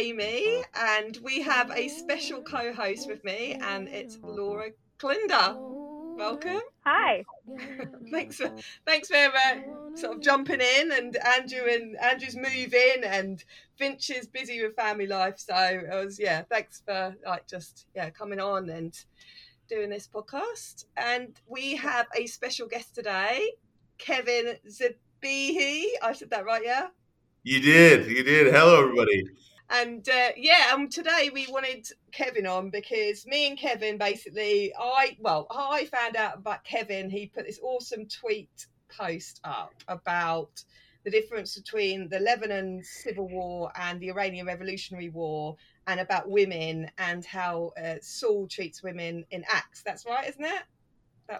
Amy, and we have a special co host with me, and it's Laura Klenda. Welcome. Hi. thanks for thanks for uh, sort of jumping in, and Andrew and Andrew's moving, and Finch is busy with family life. So it was yeah, thanks for like just yeah coming on and doing this podcast. And we have a special guest today, Kevin Zabihi. I said that right, yeah. You did. You did. Hello, everybody. And uh, yeah, um, today we wanted Kevin on because me and Kevin basically, I well, I found out about Kevin. He put this awesome tweet post up about the difference between the Lebanon civil war and the Iranian Revolutionary War, and about women and how uh, Saul treats women in Acts. That's right, isn't it?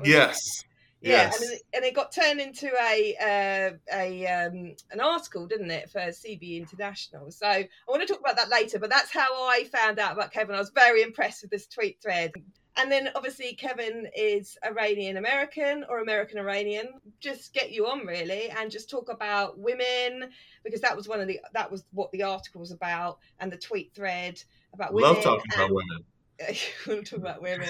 yes. It? Yeah, yes. and, it, and it got turned into a uh, a um, an article, didn't it, for CBE International? So I want to talk about that later. But that's how I found out about Kevin. I was very impressed with this tweet thread. And then obviously Kevin is Iranian American or American Iranian. Just get you on really, and just talk about women because that was one of the that was what the article was about, and the tweet thread about women. Love talking and, about women we'll talk about women,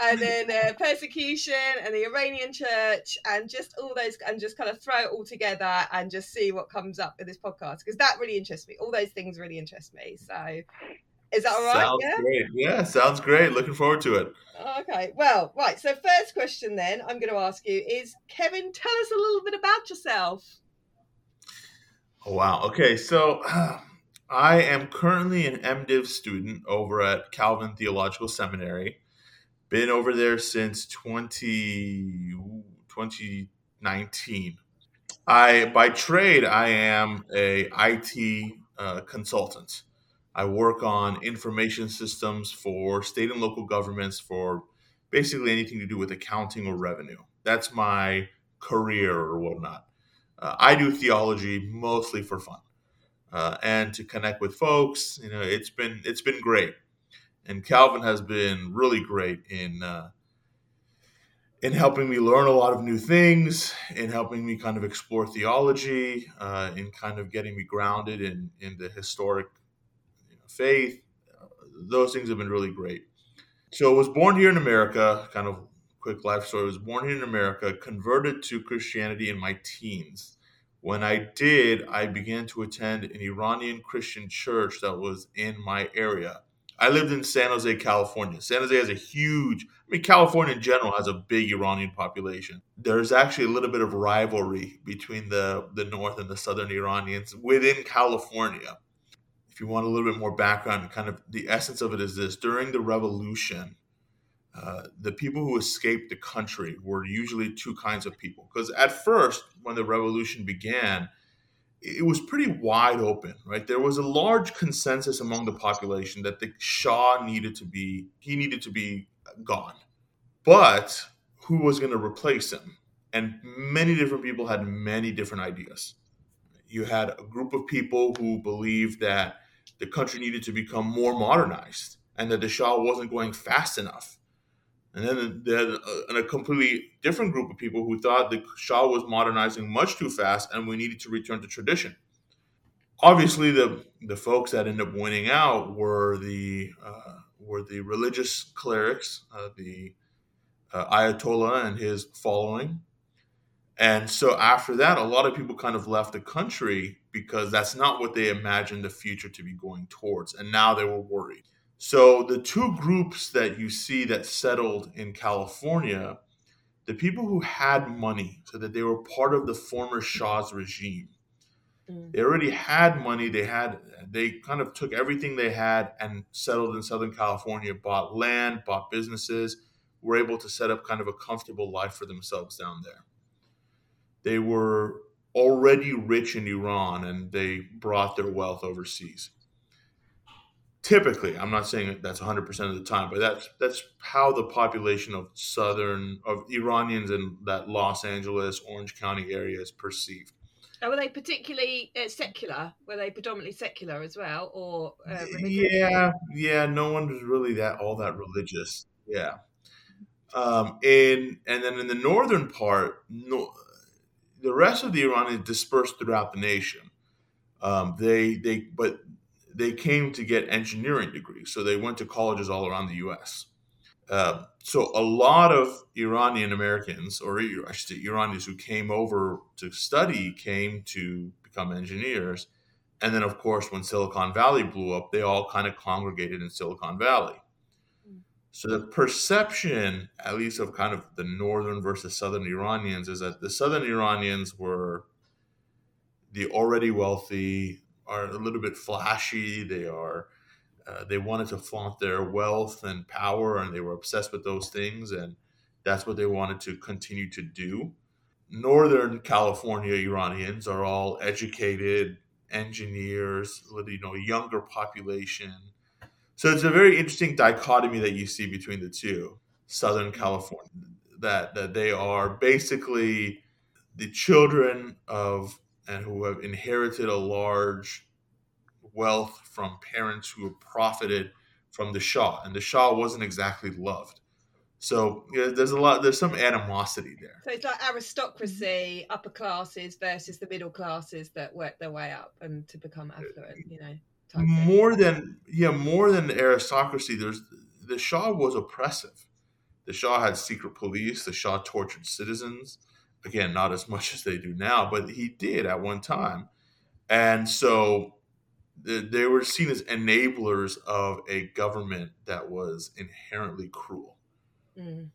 and then uh, persecution and the Iranian church, and just all those, and just kind of throw it all together and just see what comes up in this podcast because that really interests me. All those things really interest me. So, is that all right? Sounds yeah? great. Yeah, sounds great. Looking forward to it. Okay. Well, right. So, first question then I'm going to ask you is Kevin, tell us a little bit about yourself. Oh, wow. Okay. So. I am currently an MDiv student over at Calvin Theological Seminary. Been over there since 20, 2019. I by trade I am a IT uh, consultant. I work on information systems for state and local governments for basically anything to do with accounting or revenue. That's my career or whatnot. Uh, I do theology mostly for fun uh, and to connect with folks. You know, it's been it's been great, and Calvin has been really great in uh, in helping me learn a lot of new things, in helping me kind of explore theology, uh, in kind of getting me grounded in in the historic you know, faith. those things have been really great. So I was born here in America, kind of quick life story. I was born here in America, converted to Christianity in my teens when I did, I began to attend an Iranian Christian church that was in my area. I lived in San Jose, California. San Jose has a huge, I mean, California in general has a big Iranian population. There's actually a little bit of rivalry between the, the North and the Southern Iranians within California. If you want a little bit more background, kind of the essence of it is this during the revolution, uh, the people who escaped the country were usually two kinds of people. Because at first, when the revolution began, it was pretty wide open, right? There was a large consensus among the population that the Shah needed to be he needed to be gone, but who was going to replace him? And many different people had many different ideas. You had a group of people who believed that the country needed to become more modernized and that the Shah wasn't going fast enough and then there's a, a completely different group of people who thought the Shah was modernizing much too fast and we needed to return to tradition. Obviously, the the folks that ended up winning out were the uh, were the religious clerics, uh, the uh, Ayatollah and his following. And so after that, a lot of people kind of left the country because that's not what they imagined the future to be going towards. And now they were worried. So the two groups that you see that settled in California, the people who had money, so that they were part of the former Shah's regime. Mm. They already had money. They had they kind of took everything they had and settled in Southern California, bought land, bought businesses, were able to set up kind of a comfortable life for themselves down there. They were already rich in Iran and they brought their wealth overseas typically i'm not saying that's 100% of the time but that's that's how the population of southern of iranians in that los angeles orange county area is perceived. Oh, were they particularly uh, secular? Were they predominantly secular as well or uh, yeah yeah no one was really that all that religious yeah. Um and and then in the northern part no the rest of the iran is dispersed throughout the nation. Um they they but they came to get engineering degrees. So they went to colleges all around the U.S. Uh, so a lot of Iranian Americans, or I should say Iranians who came over to study, came to become engineers. And then, of course, when Silicon Valley blew up, they all kind of congregated in Silicon Valley. Hmm. So the perception, at least of kind of the northern versus southern Iranians, is that the southern Iranians were the already wealthy, are a little bit flashy. They are uh, they wanted to flaunt their wealth and power, and they were obsessed with those things, and that's what they wanted to continue to do. Northern California Iranians are all educated engineers, you know, younger population. So it's a very interesting dichotomy that you see between the two. Southern California, that that they are basically the children of and who have inherited a large wealth from parents who have profited from the Shah, and the Shah wasn't exactly loved. So yeah, there's a lot, there's some animosity there. So it's like aristocracy, upper classes versus the middle classes that work their way up and to become affluent, you know. More than yeah, more than aristocracy. There's the Shah was oppressive. The Shah had secret police. The Shah tortured citizens. Again, not as much as they do now, but he did at one time. And so they were seen as enablers of a government that was inherently cruel. Mm.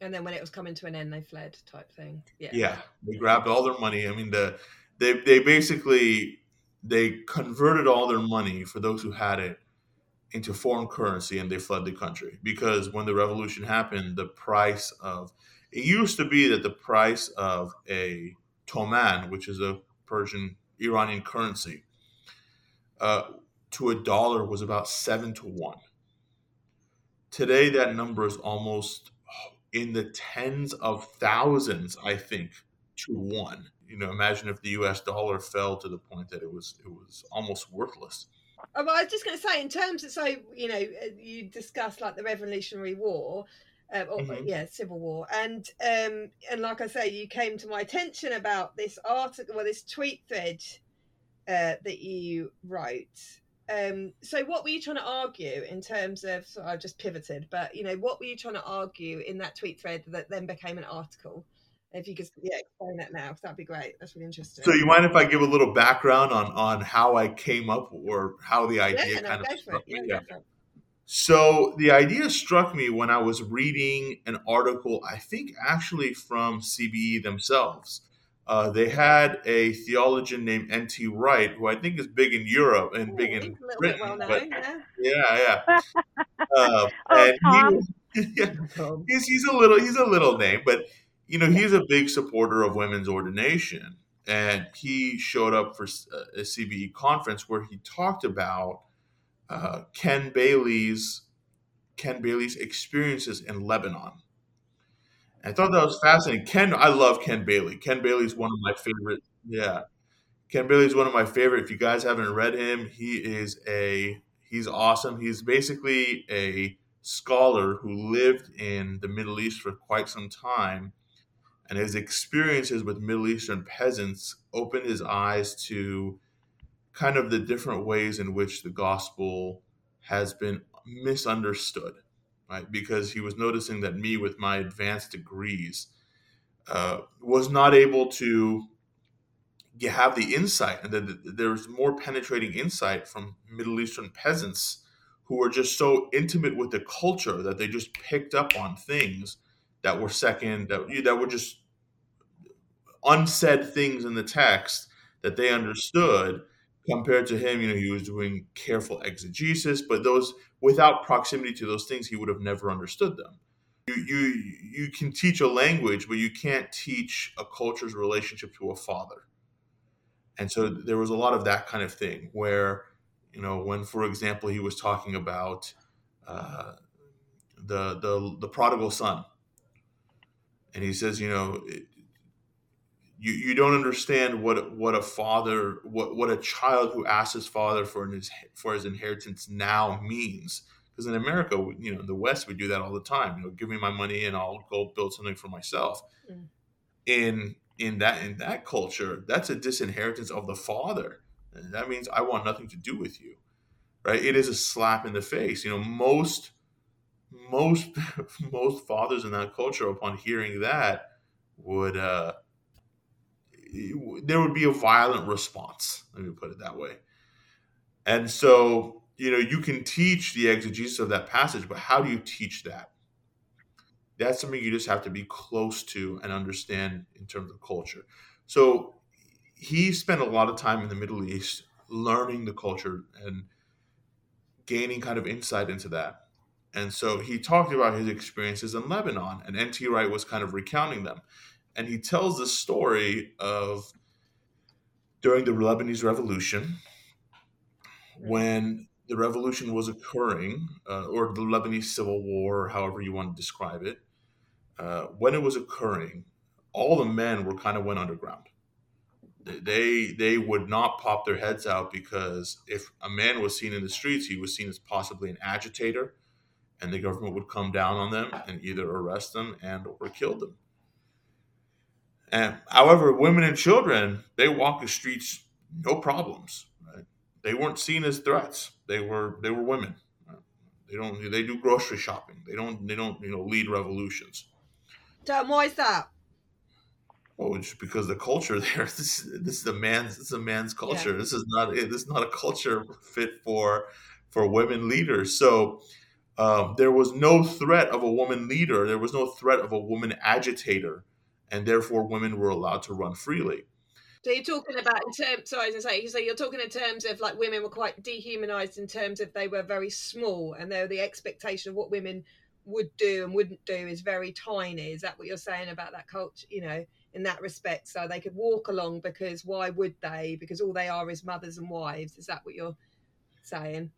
And then when it was coming to an end, they fled, type thing. Yeah, yeah, they grabbed all their money. I mean, the they they basically they converted all their money for those who had it into foreign currency, and they fled the country because when the revolution happened, the price of it used to be that the price of a toman, which is a Persian Iranian currency, uh, to a dollar was about seven to one. Today, that number is almost in the tens of thousands, I think, to one. You know, imagine if the U.S. dollar fell to the point that it was it was almost worthless. Oh, I was just going to say, in terms of so you know, uh, you discussed like the Revolutionary War, um, or, mm-hmm. yeah, Civil War, and um, and like I say, you came to my attention about this article, well, this tweet thread uh, that you wrote. Um, so what were you trying to argue in terms of? So I've just pivoted, but you know, what were you trying to argue in that tweet thread that then became an article? If you could, yeah, explain that now, that'd be great. That's really interesting. So, you mind if I give a little background on on how I came up or how the idea yeah, kind no, of struck me? Yeah, so the idea struck me when I was reading an article, I think actually from CBE themselves. Uh, they had a theologian named N.T. Wright, who I think is big in Europe and big in Britain. Well but, yeah, yeah. Uh, oh, and he, yeah, he's, he's a little he's a little name, but you know he's a big supporter of women's ordination, and he showed up for a CBE conference where he talked about uh, Ken Bailey's Ken Bailey's experiences in Lebanon I thought that was fascinating. Ken, I love Ken Bailey. Ken Bailey's one of my favorite. Yeah, Ken Bailey's one of my favorite. If you guys haven't read him, he is a he's awesome. He's basically a scholar who lived in the Middle East for quite some time, and his experiences with Middle Eastern peasants opened his eyes to kind of the different ways in which the gospel has been misunderstood right? Because he was noticing that me, with my advanced degrees, uh, was not able to have the insight, and that there was more penetrating insight from Middle Eastern peasants who were just so intimate with the culture that they just picked up on things that were second that that were just unsaid things in the text that they understood compared to him you know he was doing careful exegesis but those without proximity to those things, he would have never understood them. You, you, you can teach a language, but you can't teach a culture's relationship to a father. And so there was a lot of that kind of thing where, you know, when, for example, he was talking about uh, the, the, the prodigal son, and he says, you know, you, you don't understand what what a father what what a child who asks his father for his for his inheritance now means because in America you know in the West we do that all the time you know give me my money and I'll go build something for myself mm. in in that in that culture that's a disinheritance of the father that means I want nothing to do with you right? It is a slap in the face. You know, most most most fathers in that culture, upon hearing that, would uh, there would be a violent response. Let me put it that way. And so, you know, you can teach the exegesis of that passage, but how do you teach that? That's something you just have to be close to and understand in terms of culture. So he spent a lot of time in the Middle East learning the culture and gaining kind of insight into that. And so he talked about his experiences in Lebanon, and N.T. Wright was kind of recounting them. And he tells the story of during the Lebanese Revolution, when the revolution was occurring, uh, or the Lebanese Civil War, however you want to describe it, uh, when it was occurring, all the men were kind of went underground. They they would not pop their heads out because if a man was seen in the streets, he was seen as possibly an agitator, and the government would come down on them and either arrest them and or kill them. And however, women and children they walk the streets no problems. Right? They weren't seen as threats. They were they were women. They don't they do grocery shopping. They don't they don't you know lead revolutions. Is that? Oh, just because the culture there. This, this is a man's. This is a man's culture. Yeah. This is not. This is not a culture fit for for women leaders. So um, there was no threat of a woman leader. There was no threat of a woman agitator, and therefore women were allowed to run freely. So you're talking about in terms. Sorry, I was going to say. So you're talking in terms of like women were quite dehumanized in terms of they were very small, and were the expectation of what women would do and wouldn't do is very tiny. Is that what you're saying about that culture? You know in that respect. So they could walk along because why would they? Because all they are is mothers and wives. Is that what you're saying?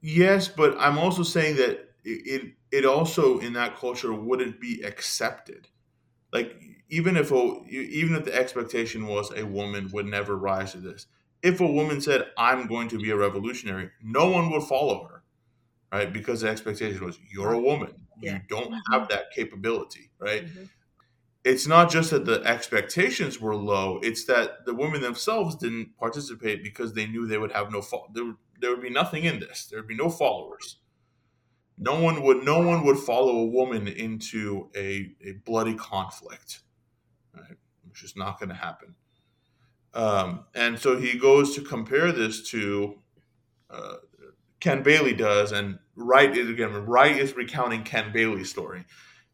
Yes, but I'm also saying that it it also in that culture wouldn't be accepted. Like even if a, even if the expectation was a woman would never rise to this, if a woman said I'm going to be a revolutionary, no one would follow her, right? Because the expectation was you're a woman, yeah. you don't mm-hmm. have that capability, right? Mm-hmm it's not just that the expectations were low it's that the women themselves didn't participate because they knew they would have no fo- there, there would be nothing in this there would be no followers no one would no one would follow a woman into a, a bloody conflict? Which is not going to happen um, and so he goes to compare this to uh, ken bailey does and wright is again wright is recounting ken bailey's story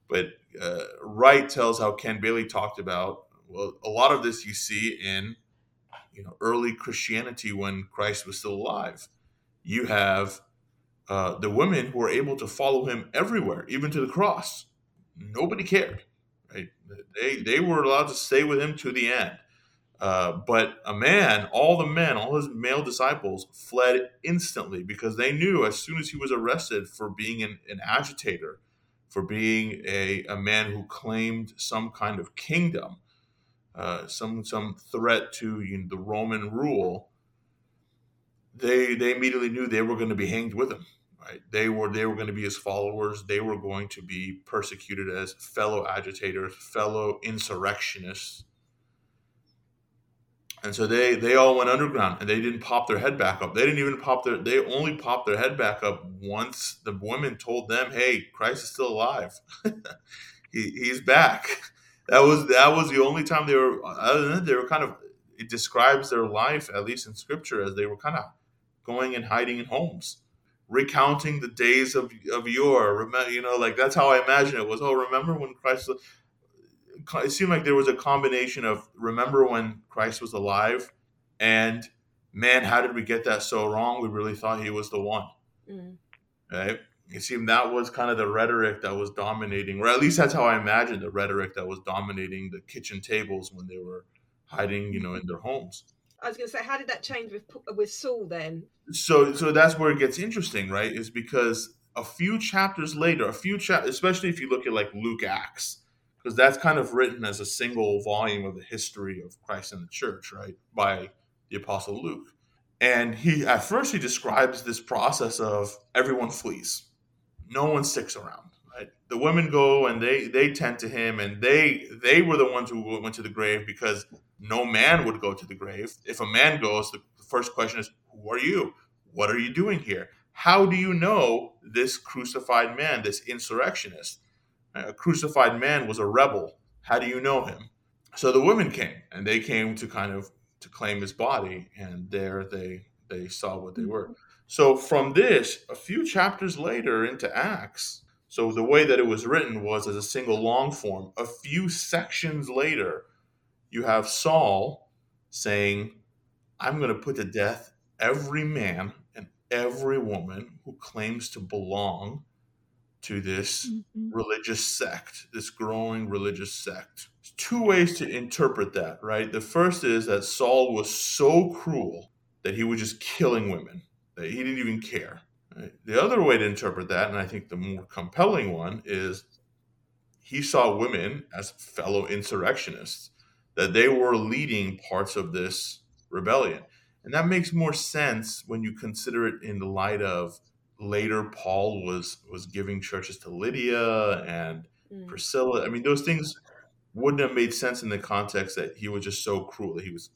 but uh, Wright tells how Ken Bailey talked about. Well, a lot of this you see in you know early Christianity when Christ was still alive. You have uh, the women who were able to follow him everywhere, even to the cross. Nobody cared. Right? They they were allowed to stay with him to the end. Uh, but a man, all the men, all his male disciples fled instantly because they knew as soon as he was arrested for being an, an agitator, for being a, a man who claimed some kind of kingdom, uh, some some threat to you know, the Roman rule, they they immediately knew they were going to be hanged with him. Right? They were they were going to be his followers. They were going to be persecuted as fellow agitators, fellow insurrectionists. And so they they all went underground and they didn't pop their head back up. They didn't even pop their they only popped their head back up once the women told them, "Hey, Christ is still alive. he, he's back." That was that was the only time they were other than that, they were kind of it describes their life at least in scripture as they were kind of going and hiding in homes recounting the days of of yore remember you know like that's how i imagine it was oh remember when christ it seemed like there was a combination of remember when Christ was alive, and man, how did we get that so wrong? We really thought he was the one, mm. right? It seemed that was kind of the rhetoric that was dominating, or at least that's how I imagined the rhetoric that was dominating the kitchen tables when they were hiding, you know, in their homes. I was going to say, how did that change with with Saul then? So, so that's where it gets interesting, right? Is because a few chapters later, a few chapters, especially if you look at like Luke Acts, because that's kind of written as a single volume of the history of Christ and the church, right, by the Apostle Luke. And he, at first, he describes this process of everyone flees, no one sticks around. Right? The women go and they they tend to him, and they they were the ones who went to the grave because no man would go to the grave. If a man goes, the first question is, "Who are you? What are you doing here? How do you know this crucified man, this insurrectionist? A crucified man was a rebel. How do you know him? So the women came, and they came to kind of to claim his body, and there they they saw what they were. Mm-hmm. So from this, a few chapters later into Acts, so the way that it was written was as a single long form. A few sections later, you have Saul saying, I'm going to put to death every man and every woman who claims to belong to this mm-hmm. religious sect, this growing religious sect. There's two ways to interpret that, right? The first is that Saul was so cruel that he was just killing women, that he didn't even care. Right? The other way to interpret that, and I think the more compelling one, is he saw women as fellow insurrectionists, that they were leading parts of this rebellion. And that makes more sense when you consider it in the light of later Paul was was giving churches to Lydia and mm. Priscilla. I mean, those things wouldn't have made sense in the context that he was just so cruel that he was.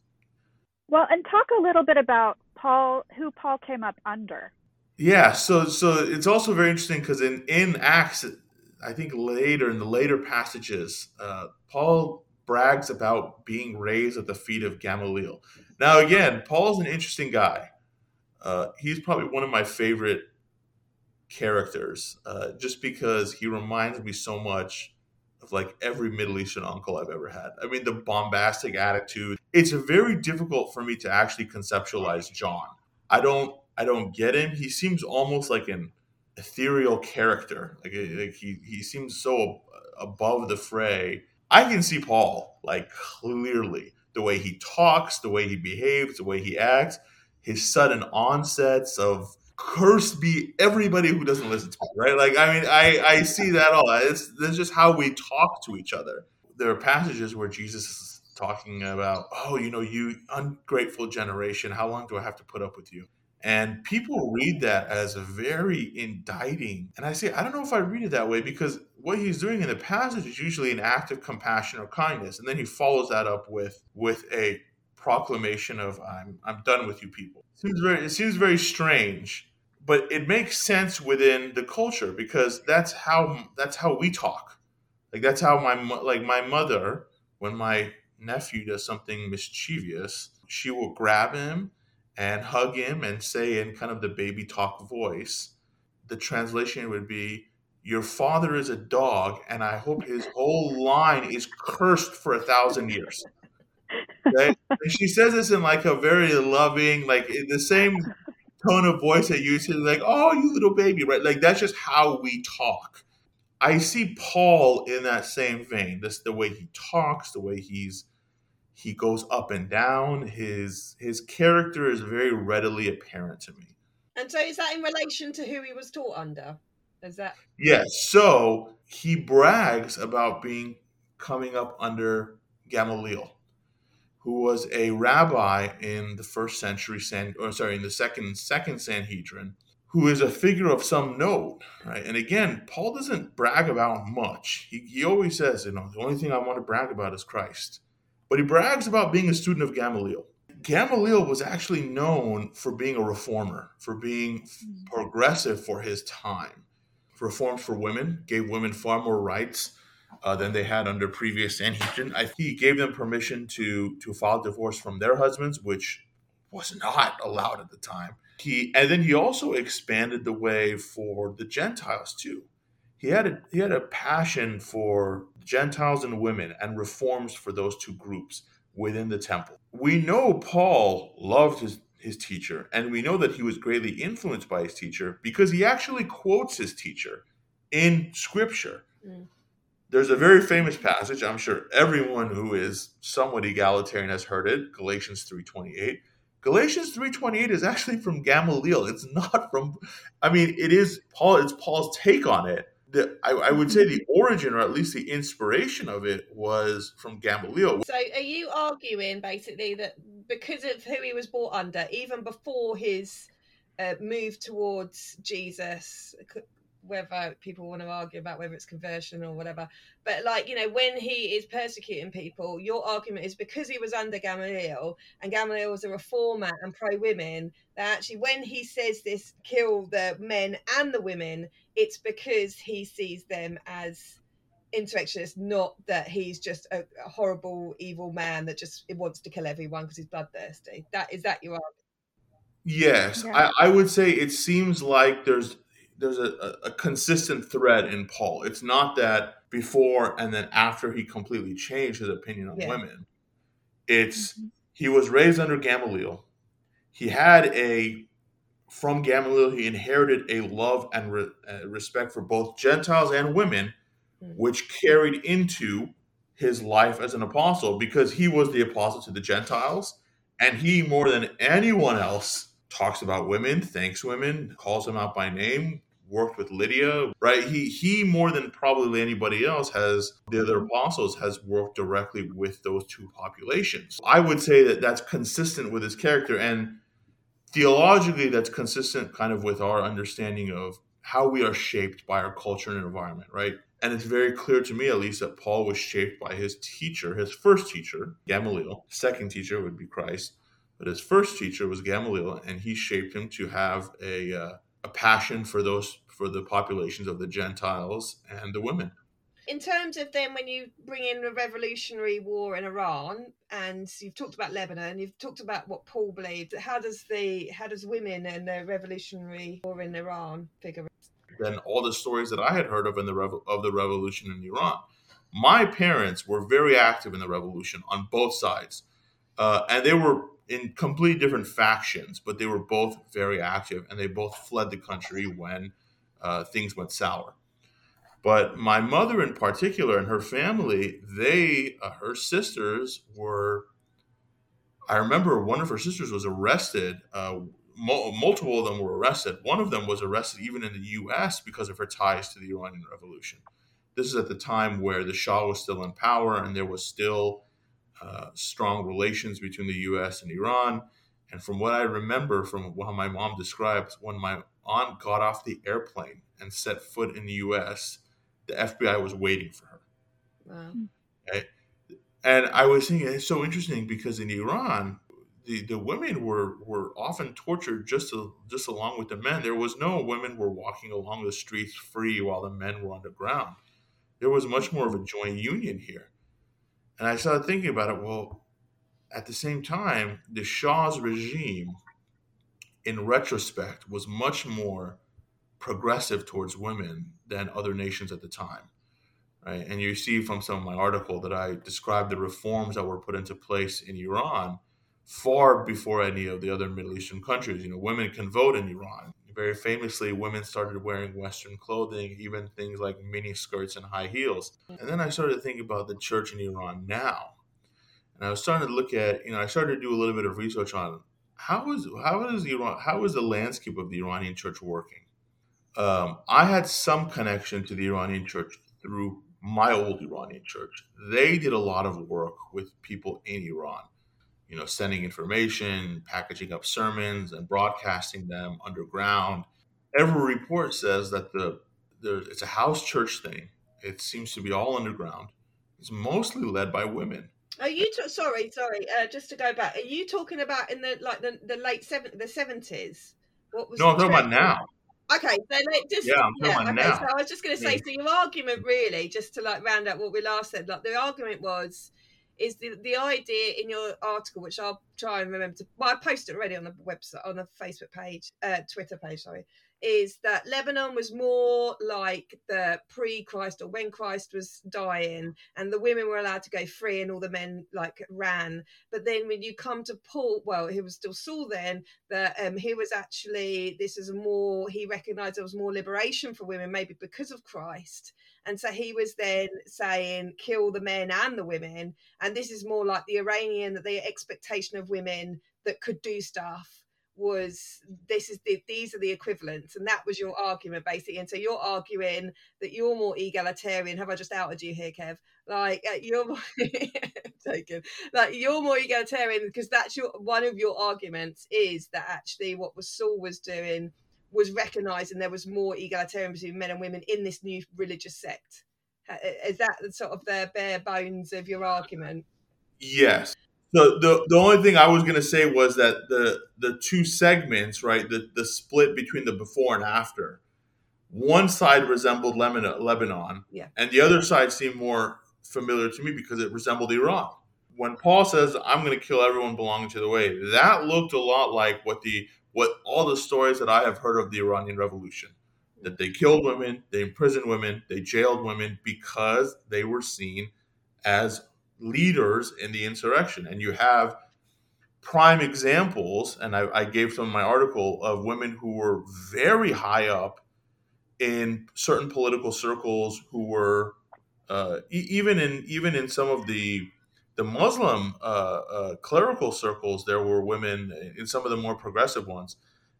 Well, and talk a little bit about Paul, who Paul came up under. Yeah, so so it's also very interesting because in in Acts, I think later in the later passages, uh, Paul brags about being raised at the feet of Gamaliel. Now, again, Paul's an interesting guy. Uh, he's probably one of my favorite characters, uh, just because he reminds me so much of like every Middle Eastern uncle I've ever had. I mean, the bombastic attitude. It's very difficult for me to actually conceptualize John. I don't. I don't get him. He seems almost like an ethereal character. Like, like he he seems so above the fray. I can see Paul like clearly the way he talks, the way he behaves, the way he acts, his sudden onsets of cursed be everybody who doesn't listen to me, right? Like, I mean, I, I see that all. It's, that's just how we talk to each other. There are passages where Jesus is talking about, oh, you know, you ungrateful generation, how long do I have to put up with you? And people read that as a very indicting. And I say, I don't know if I read it that way because what he's doing in the passage is usually an act of compassion or kindness. And then he follows that up with with a proclamation of I'm I'm done with you people. It seems very it seems very strange but it makes sense within the culture because that's how that's how we talk like that's how my like my mother when my nephew does something mischievous she will grab him and hug him and say in kind of the baby talk voice the translation would be your father is a dog and i hope his whole line is cursed for a thousand years okay? and she says this in like a very loving like in the same tone of voice that you say, like, oh, you little baby, right? Like that's just how we talk. I see Paul in that same vein. This the way he talks, the way he's he goes up and down. His his character is very readily apparent to me. And so is that in relation to who he was taught under? Is that Yes. So he brags about being coming up under Gamaliel who was a rabbi in the first century San, or sorry, in the second second Sanhedrin, who is a figure of some note, right? And again, Paul doesn't brag about much. He, he always says, you know, the only thing I want to brag about is Christ. But he brags about being a student of Gamaliel. Gamaliel was actually known for being a reformer, for being hmm. progressive for his time. Reforms for women, gave women far more rights uh, than they had under previous Sanhedrin. I he gave them permission to to file divorce from their husbands, which was not allowed at the time. He and then he also expanded the way for the Gentiles too. He had a he had a passion for Gentiles and women and reforms for those two groups within the temple. We know Paul loved his his teacher, and we know that he was greatly influenced by his teacher because he actually quotes his teacher in scripture. Mm. There's a very famous passage. I'm sure everyone who is somewhat egalitarian has heard it. Galatians 3:28. Galatians 3:28 is actually from Gamaliel. It's not from. I mean, it is Paul. It's Paul's take on it. The, I, I, would say the origin, or at least the inspiration of it, was from Gamaliel. So, are you arguing basically that because of who he was brought under, even before his uh, move towards Jesus, whether people want to argue about whether it's conversion or whatever. But like, you know, when he is persecuting people, your argument is because he was under Gamaliel and Gamaliel was a reformer and pro women, that actually when he says this kill the men and the women, it's because he sees them as insurrectionists, not that he's just a, a horrible, evil man that just wants to kill everyone because he's bloodthirsty. That is that your argument? Yes, yeah. I, I would say it seems like there's there's a, a, consistent thread in Paul. It's not that before and then after he completely changed his opinion on yeah. women. It's mm-hmm. he was raised under Gamaliel. He had a from Gamaliel he inherited a love and re, uh, respect for both Gentiles and women, mm-hmm. which carried into his life as an apostle because he was the apostle to the Gentiles and he more than anyone else talks about women, thanks women, calls them out by name, worked with Lydia, right? He he more than probably anybody else has the other apostles has worked directly with those two populations. I would say that that's consistent with his character and theologically that's consistent kind of with our understanding of how we are shaped by our culture and environment, right? And it's very clear to me, at least, that Paul was shaped by his teacher, his first teacher, Gamaliel. Second teacher would be Christ, but his first teacher was Gamaliel, and he shaped him to have a uh, a passion for those for the populations of the Gentiles and the women. In terms of then, when you bring in the revolutionary war in Iran, and you've talked about Lebanon, you've talked about what Paul believed. How does the how does women and the revolutionary war in Iran figure? Than all the stories that I had heard of in the revo- of the revolution in Iran. My parents were very active in the revolution on both sides, uh, and they were in completely different factions, but they were both very active and they both fled the country when uh, things went sour. But my mother, in particular, and her family, they, uh, her sisters were. I remember one of her sisters was arrested. Uh, multiple of them were arrested. One of them was arrested even in the U.S. because of her ties to the Iranian Revolution. This is at the time where the Shah was still in power and there was still uh, strong relations between the U.S. and Iran. And from what I remember, from how my mom describes, when my aunt got off the airplane and set foot in the U.S., the FBI was waiting for her. Wow. And I was thinking it's so interesting because in Iran, the, the women were, were often tortured just to, just along with the men. There was no women were walking along the streets free while the men were underground. There was much more of a joint union here. And I started thinking about it. Well, at the same time, the Shah's regime, in retrospect, was much more progressive towards women than other nations at the time. Right? And you see from some of my article that I described the reforms that were put into place in Iran far before any of the other Middle Eastern countries. You know, women can vote in Iran. Very famously, women started wearing Western clothing, even things like mini skirts and high heels. And then I started thinking about the church in Iran now. And I was starting to look at, you know, I started to do a little bit of research on how is how is Iran how is the landscape of the Iranian church working? Um, I had some connection to the Iranian church through my old Iranian church. They did a lot of work with people in Iran you know, sending information, packaging up sermons, and broadcasting them underground. Every report says that the it's a house church thing. It seems to be all underground. It's mostly led by women. Are you t- sorry? Sorry, uh, just to go back. Are you talking about in the like the, the late seven the seventies? What was? No, I'm talking about now. Okay, so like just yeah, I'm yeah, okay, now. So I was just going to say, yeah. so your argument really, just to like round out what we last said, like the argument was is the, the idea in your article, which I'll try and remember to, well, I posted already on the website, on the Facebook page, uh, Twitter page, sorry, is that Lebanon was more like the pre Christ or when Christ was dying, and the women were allowed to go free and all the men like ran. But then when you come to Paul, well, he was still Saul then, that um, he was actually, this is more, he recognized there was more liberation for women, maybe because of Christ. And so he was then saying, kill the men and the women. And this is more like the Iranian, that the expectation of women that could do stuff was this is the, these are the equivalents and that was your argument basically and so you're arguing that you're more egalitarian have i just outed you here kev like uh, you're more taken like you're more egalitarian because that's your one of your arguments is that actually what was saul was doing was recognised and there was more egalitarian between men and women in this new religious sect. Is that sort of the bare bones of your argument? Yes. The, the the only thing I was going to say was that the the two segments, right, the the split between the before and after, one side resembled Lebanon, Lebanon, yeah. and the other side seemed more familiar to me because it resembled Iran. When Paul says, "I'm going to kill everyone belonging to the way," that looked a lot like what the what all the stories that I have heard of the Iranian Revolution that they killed women, they imprisoned women, they jailed women because they were seen as leaders in the insurrection. And you have prime examples, and I, I, gave some in my article of women who were very high up in certain political circles who were uh, e- even in even in some of the the Muslim uh, uh, clerical circles, there were women in some of the more progressive ones.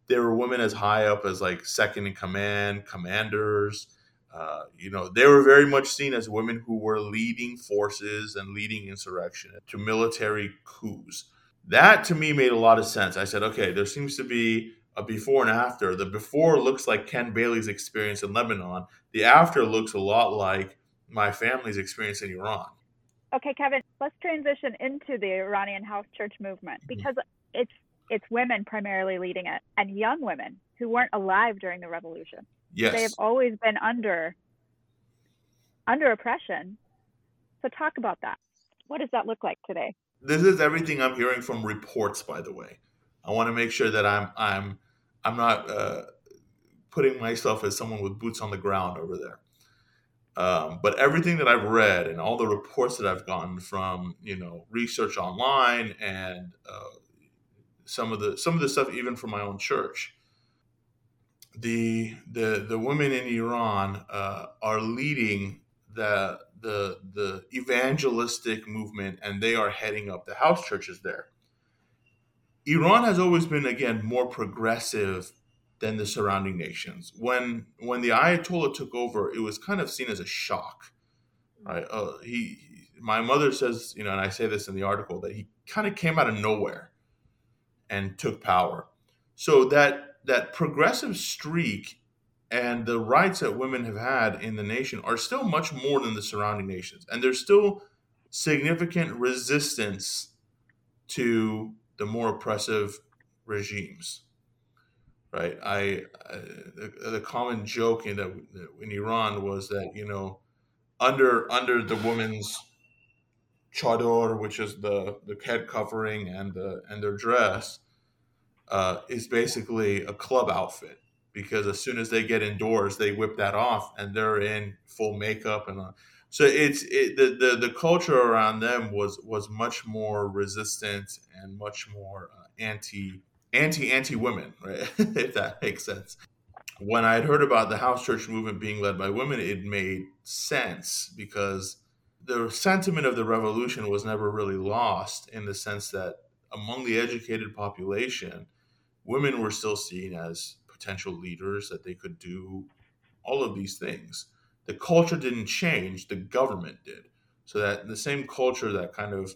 There were women as high up as like second in command, commanders. Uh, you know, they were very much seen as women who were leading forces and leading insurrection to military coups. That to me made a lot of sense. I said, okay, there seems to be a before and after. The before looks like Ken Bailey's experience in Lebanon. The after looks a lot like my family's experience in Iran. Okay, Kevin, let's transition into the Iranian house church movement mm-hmm. because it's it's women primarily leading it and young women who weren't alive during the revolution. Yes. They have always been under under oppression. So talk about that. What does that look like today? This is everything I'm hearing from reports by the way. I want to make sure that I'm I'm I'm not uh, putting myself as someone with boots on the ground over there. Um, but everything that I've read and all the reports that I've gotten from you know research online and uh, some of the some of the stuff even from my own church, the the the women in Iran uh, are leading the the the evangelistic movement and they are heading up the house churches there. Iran has always been again more progressive than the surrounding nations. When when the Ayatollah took over, it was kind of seen as a shock. Right? Uh, he, my mother says, you know, and I say this in the article that he kind of came out of nowhere and took power. So that that progressive streak and the rights that women have had in the nation are still much more than the surrounding nations, and there's still significant resistance to the more oppressive regimes right? I, I the, the, common joke in that in Iran was that you know under under the women's chador, which is the the head covering and the and their dress, uh, is basically a club outfit because as soon as they get indoors, they whip that off and they're in full makeup and. Uh, so it's it, the, the the culture around them was was much more resistant and much more uh, anti anti anti women, right? if that makes sense. When I had heard about the house church movement being led by women, it made sense because the sentiment of the revolution was never really lost in the sense that among the educated population, women were still seen as potential leaders, that they could do all of these things. The culture didn't change, the government did. So that the same culture that kind of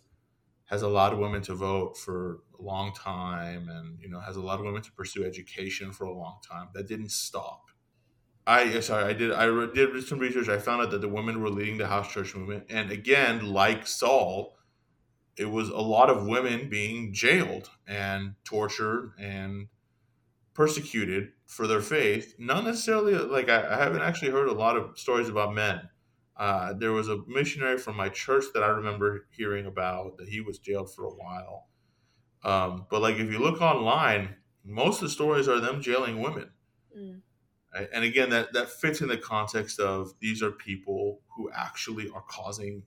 has allowed women to vote for a long time and you know has a lot of women to pursue education for a long time that didn't stop i eh, sorry i did i did some research i found out that the women were leading the house church movement and again like saul it was a lot of women being jailed and tortured and persecuted for their faith not necessarily like I, I haven't actually heard a lot of stories about men uh, there was a missionary from my church that I remember hearing about that he was jailed for a while. Um, but like if you look online, most of the stories are them jailing women. Mm. And again, that that fits in the context of these are people who actually are causing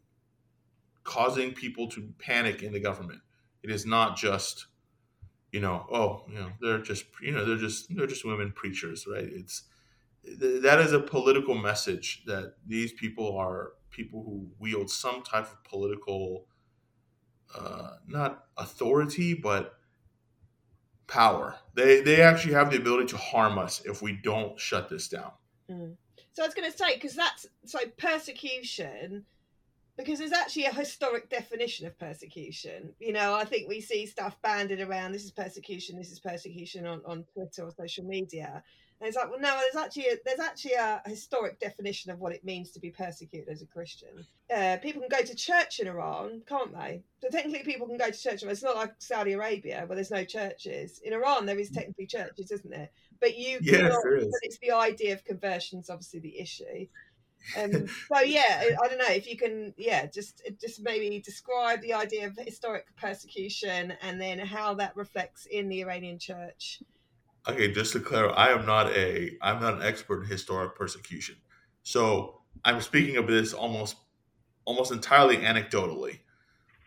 causing people to panic in the government. It is not just you know, oh, you know, they're just you know, they're just they're just women preachers, right? It's that is a political message that these people are people who wield some type of political uh, not authority but power they they actually have the ability to harm us if we don't shut this down mm. so i was going to say because that's so persecution because there's actually a historic definition of persecution you know i think we see stuff banded around this is persecution this is persecution on, on twitter or social media And it's like, well, no, there's actually a, there's actually a historic definition of what it means to be persecuted as a Christian. Uh, people can go to church in Iran, can't they? So technically, people can go to church. It's not like Saudi Arabia where there's no churches. In Iran, there is technically churches, isn't there? But you, yes, not, but it's the idea of conversions, obviously the issue. Um, so yeah, I don't know if you can, yeah, just just maybe describe the idea of historic persecution and then how that reflects in the Iranian church okay, just to clarify, I am not a I'm not an expert in historic persecution. So I'm speaking of this almost almost entirely anecdotally.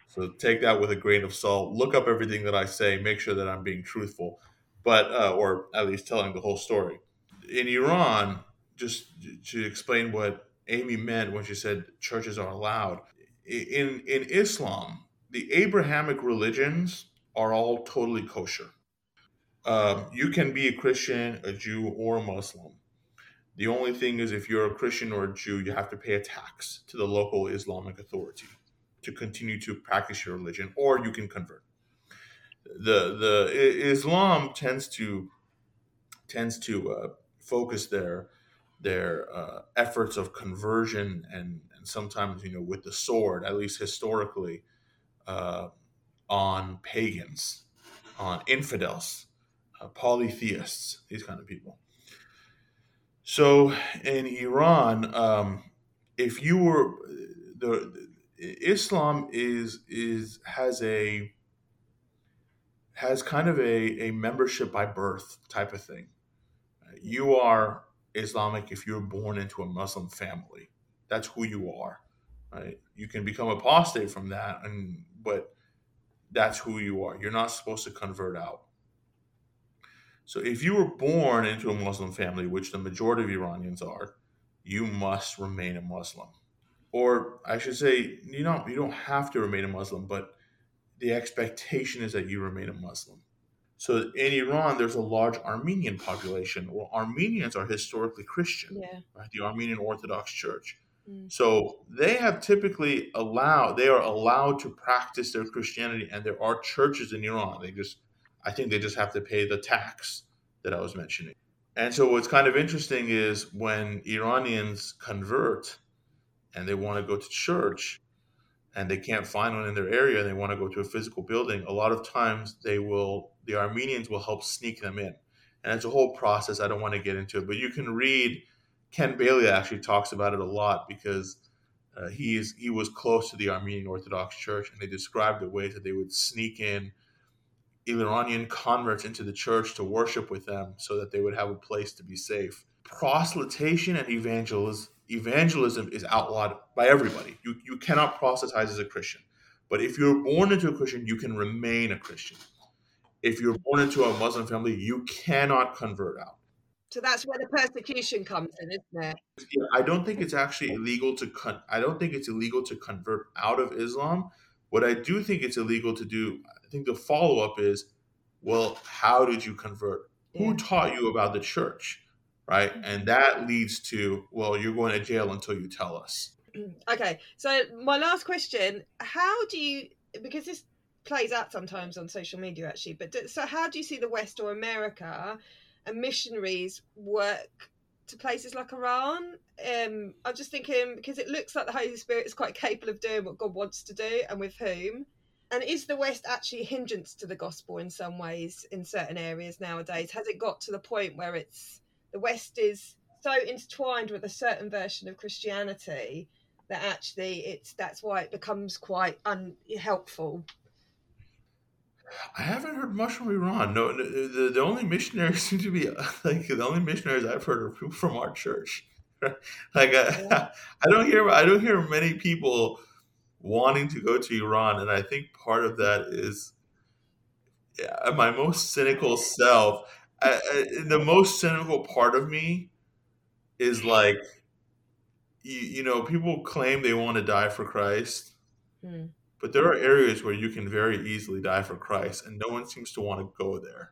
So take that with a grain of salt. Look up everything that I say. Make sure that I'm being truthful, but uh, or at least telling the whole story. In Iran, just to explain what Amy meant when she said churches are allowed. In in Islam, the Abrahamic religions are all totally kosher um, you can be a Christian, a Jew, or a Muslim. The only thing is, if you're a Christian or a Jew, you have to pay a tax to the local Islamic authority to continue to practice your religion, or you can convert. The the Islam tends to tends to uh, focus their their uh, efforts of conversion and and sometimes you know with the sword, at least historically, uh, on pagans, on infidels uh, polytheists, these kind of people. So in Iran, um, if you were the, the Islam is is has a has kind of a, a membership by birth type of thing. You are Islamic if you're born into a Muslim family. That's who you are. Right? You can become apostate from that, and but that's who you are. You're not supposed to convert out. So if you were born into a Muslim family, which the majority of Iranians are, you must remain a Muslim. Or I should say, you don't you don't have to remain a Muslim, but the expectation is that you remain a Muslim. So in Iran, there's a large Armenian population. Well, Armenians are historically Christian, yeah. right? The Armenian Orthodox Church. Mm. So they have typically allowed they are allowed to practice their Christianity, and there are churches in Iran. They just I think they just have to pay the tax that I was mentioning. And so what's kind of interesting is when Iranians convert and they want to go to church and they can't find one in their area and they want to go to a physical building, a lot of times they will the Armenians will help sneak them in. And it's a whole process. I don't want to get into it, but you can read Ken Bailey actually talks about it a lot because uh, he is he was close to the Armenian Orthodox Church, and they described the ways that they would sneak in Iranian converts into the church to worship with them so that they would have a place to be safe. Proselytation and evangelism, evangelism is outlawed by everybody. You, you cannot proselytize as a Christian. But if you're born into a Christian, you can remain a Christian. If you're born into a Muslim family, you cannot convert out. So that's where the persecution comes in, isn't it? I don't think it's actually illegal to con- I don't think it's illegal to convert out of Islam. What I do think it's illegal to do, I think the follow up is, well, how did you convert? Yeah. Who taught you about the church? Right. Mm-hmm. And that leads to, well, you're going to jail until you tell us. Okay. So, my last question how do you, because this plays out sometimes on social media actually, but do, so how do you see the West or America and missionaries work to places like Iran? Um, I'm just thinking because it looks like the Holy Spirit is quite capable of doing what God wants to do and with whom and is the West actually a hindrance to the gospel in some ways in certain areas nowadays? Has it got to the point where it's the West is so intertwined with a certain version of Christianity that actually it's that's why it becomes quite unhelpful? I haven't heard much from Iran. No, the, the only missionaries seem to be like the only missionaries I've heard are people from our church. like I, I don't hear I don't hear many people wanting to go to Iran, and I think part of that is yeah, my most cynical self. I, I, the most cynical part of me is like, you, you know, people claim they want to die for Christ, mm. but there are areas where you can very easily die for Christ, and no one seems to want to go there.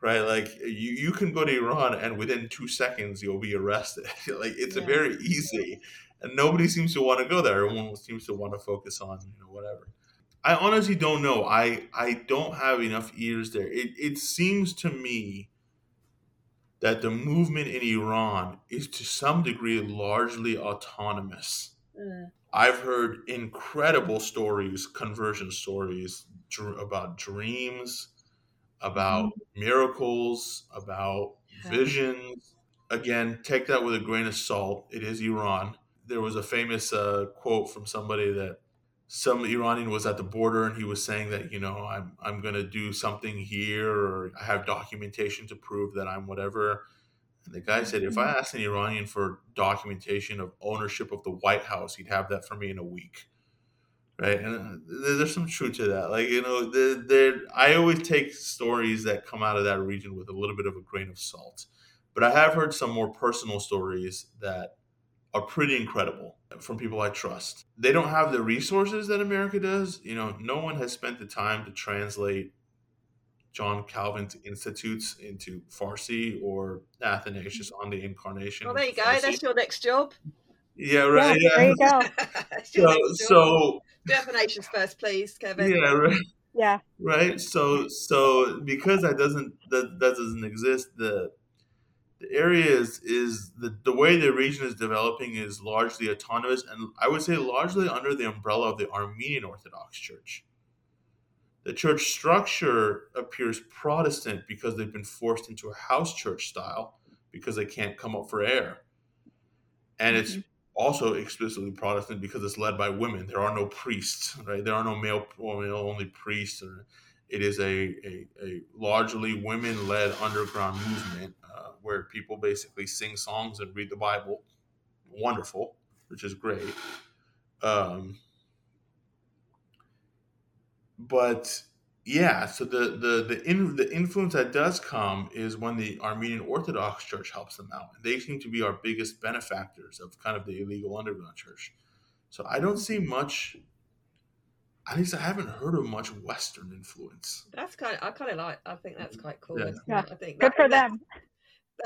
Right, like you, you can go to Iran and within two seconds you'll be arrested. like it's yeah. very easy and nobody seems to want to go there. Everyone seems to want to focus on you know whatever. I honestly don't know. I I don't have enough ears there. It it seems to me that the movement in Iran is to some degree largely autonomous. Mm. I've heard incredible stories, conversion stories dr- about dreams, about mm-hmm. miracles, about visions. Again, take that with a grain of salt. It is Iran. There was a famous uh, quote from somebody that some Iranian was at the border and he was saying that you know I'm I'm going to do something here or I have documentation to prove that I'm whatever. And the guy said if I mm-hmm. asked an Iranian for documentation of ownership of the White House, he'd have that for me in a week. Right, and uh, there's some truth to that. Like you know, there I always take stories that come out of that region with a little bit of a grain of salt. But I have heard some more personal stories that are pretty incredible from people I trust. They don't have the resources that America does. You know, no one has spent the time to translate John Calvin's Institutes into Farsi or Athanasius on the Incarnation. Well, there you go. Farsi. That's your next job. Yeah, right. Yeah, There you go. so, so definitions first, please, Kevin. Yeah, right. Yeah. Right. So, so because that doesn't that, that doesn't exist, the the area is, is the, the way the region is developing is largely autonomous and I would say largely under the umbrella of the Armenian Orthodox Church. The church structure appears Protestant because they've been forced into a house church style because they can't come up for air. And it's mm-hmm. also explicitly Protestant because it's led by women. There are no priests, right? There are no male, male only priests. It is a, a, a largely women led underground movement where people basically sing songs and read the Bible. Wonderful, which is great. Um, but yeah, so the the the in, the influence that does come is when the Armenian Orthodox Church helps them out. They seem to be our biggest benefactors of kind of the illegal underground church. So I don't see much. At least I haven't heard of much Western influence. That's kind. Of, I kind of like. I think that's quite cool. Yeah, yeah. I think good that, for them.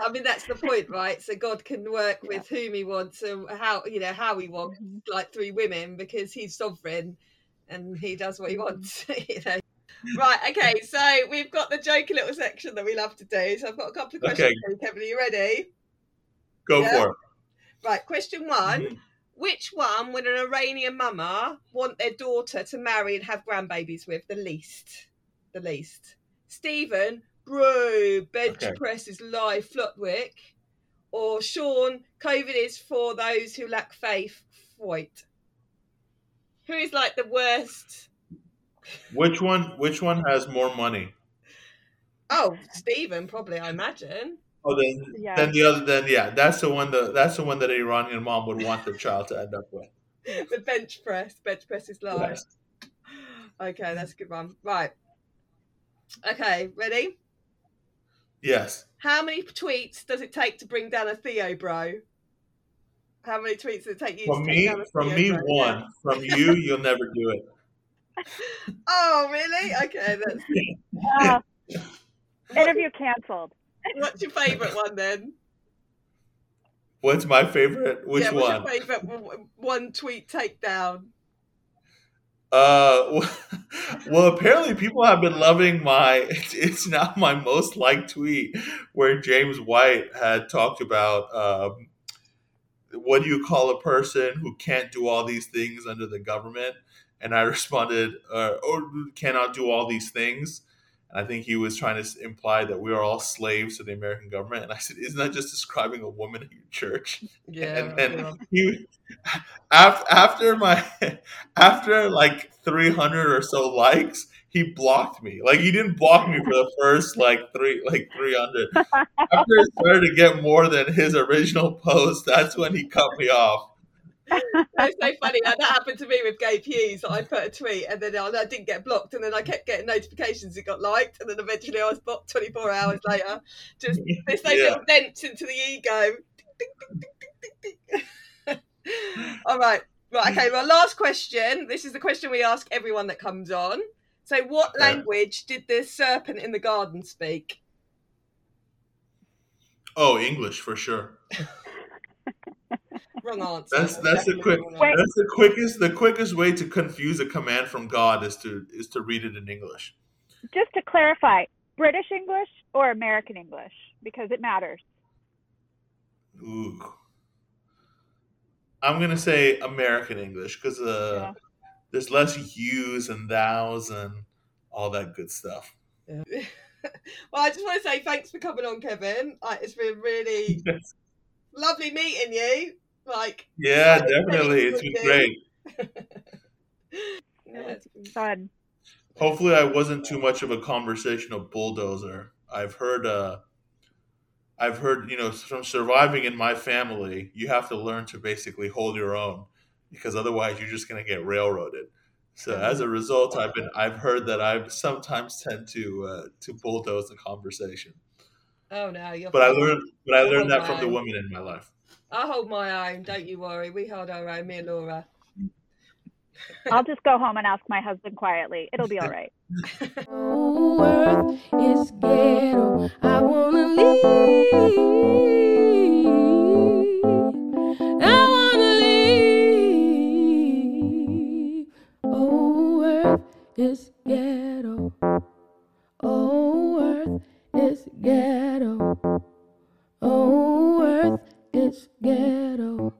I mean, that's the point, right? So God can work yeah. with whom He wants and how you know how He wants, mm-hmm. like through women, because He's sovereign and He does what He mm-hmm. wants. you know. Right. Okay. So we've got the jokey little section that we love to do. So I've got a couple of questions. Okay. Kevin, are you ready? Go yeah? for it. Right. Question one. Mm-hmm. Which one would an Iranian mama want their daughter to marry and have grandbabies with the least? The least. Stephen Bro, bench okay. press is live Flutwick. Or Sean, COVID is for those who lack faith. White. Who is like the worst? Which one? Which one has more money? Oh, Stephen, probably. I imagine. Oh, then, yeah. then the other, then yeah, that's the one that that's the one that Iranian mom would want their child to end up with. the bench press, bench press is live. Yes. Okay, that's a good one. Right. Okay, ready? Yes. How many tweets does it take to bring down a Theo bro? How many tweets does it take you from to me? from Theo me, bro? one. From you, you'll never do it. Oh, really? Okay, that's. Uh, interview canceled. What's your favourite one then? What's my favorite? Which yeah, one? What's your favorite one tweet takedown? Uh, well, apparently people have been loving my. It's, now my most liked tweet where James White had talked about um, what do you call a person who can't do all these things under the government, and I responded, uh, or cannot do all these things. I think he was trying to imply that we are all slaves to the American government. And I said, isn't that just describing a woman in your church? Yeah. And then yeah. he, after, after my, after like 300 or so likes, he blocked me. Like he didn't block me for the first like three, like 300. After it started to get more than his original post, that's when he cut me off. It's so funny. That happened to me with Gabe Hughes. I put a tweet and then I didn't get blocked, and then I kept getting notifications it got liked, and then eventually I was blocked 24 hours later. Just there's those yeah. little dents into the ego. All right, right. Okay. Well, last question. This is the question we ask everyone that comes on. So, what language did the serpent in the garden speak? Oh, English for sure. Wrong answer. That's that's the quick. That's the quickest. The quickest way to confuse a command from God is to is to read it in English. Just to clarify, British English or American English because it matters. Ooh. I'm gonna say American English because uh, yeah. there's less yous and thous and all that good stuff. Yeah. well, I just want to say thanks for coming on, Kevin. Like, it's been really yes. lovely meeting you. Like, yeah, definitely, it's been great. yeah, it's been fun. Hopefully, I wasn't too much of a conversational bulldozer. I've heard, uh, I've heard, you know, from surviving in my family, you have to learn to basically hold your own, because otherwise, you're just going to get railroaded. So as a result, I've been I've heard that I sometimes tend to uh, to bulldoze the conversation. Oh no, you're. But I learned but I learned that from the women in my life. I hold my own. Don't you worry. We hold our own. Me and Laura. I'll just go home and ask my husband quietly. It'll be all right. Earth is ghetto. I wanna leave. Oh earth is ghetto. Oh, earth is ghetto. Oh, earth this ghetto.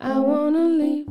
I wanna leave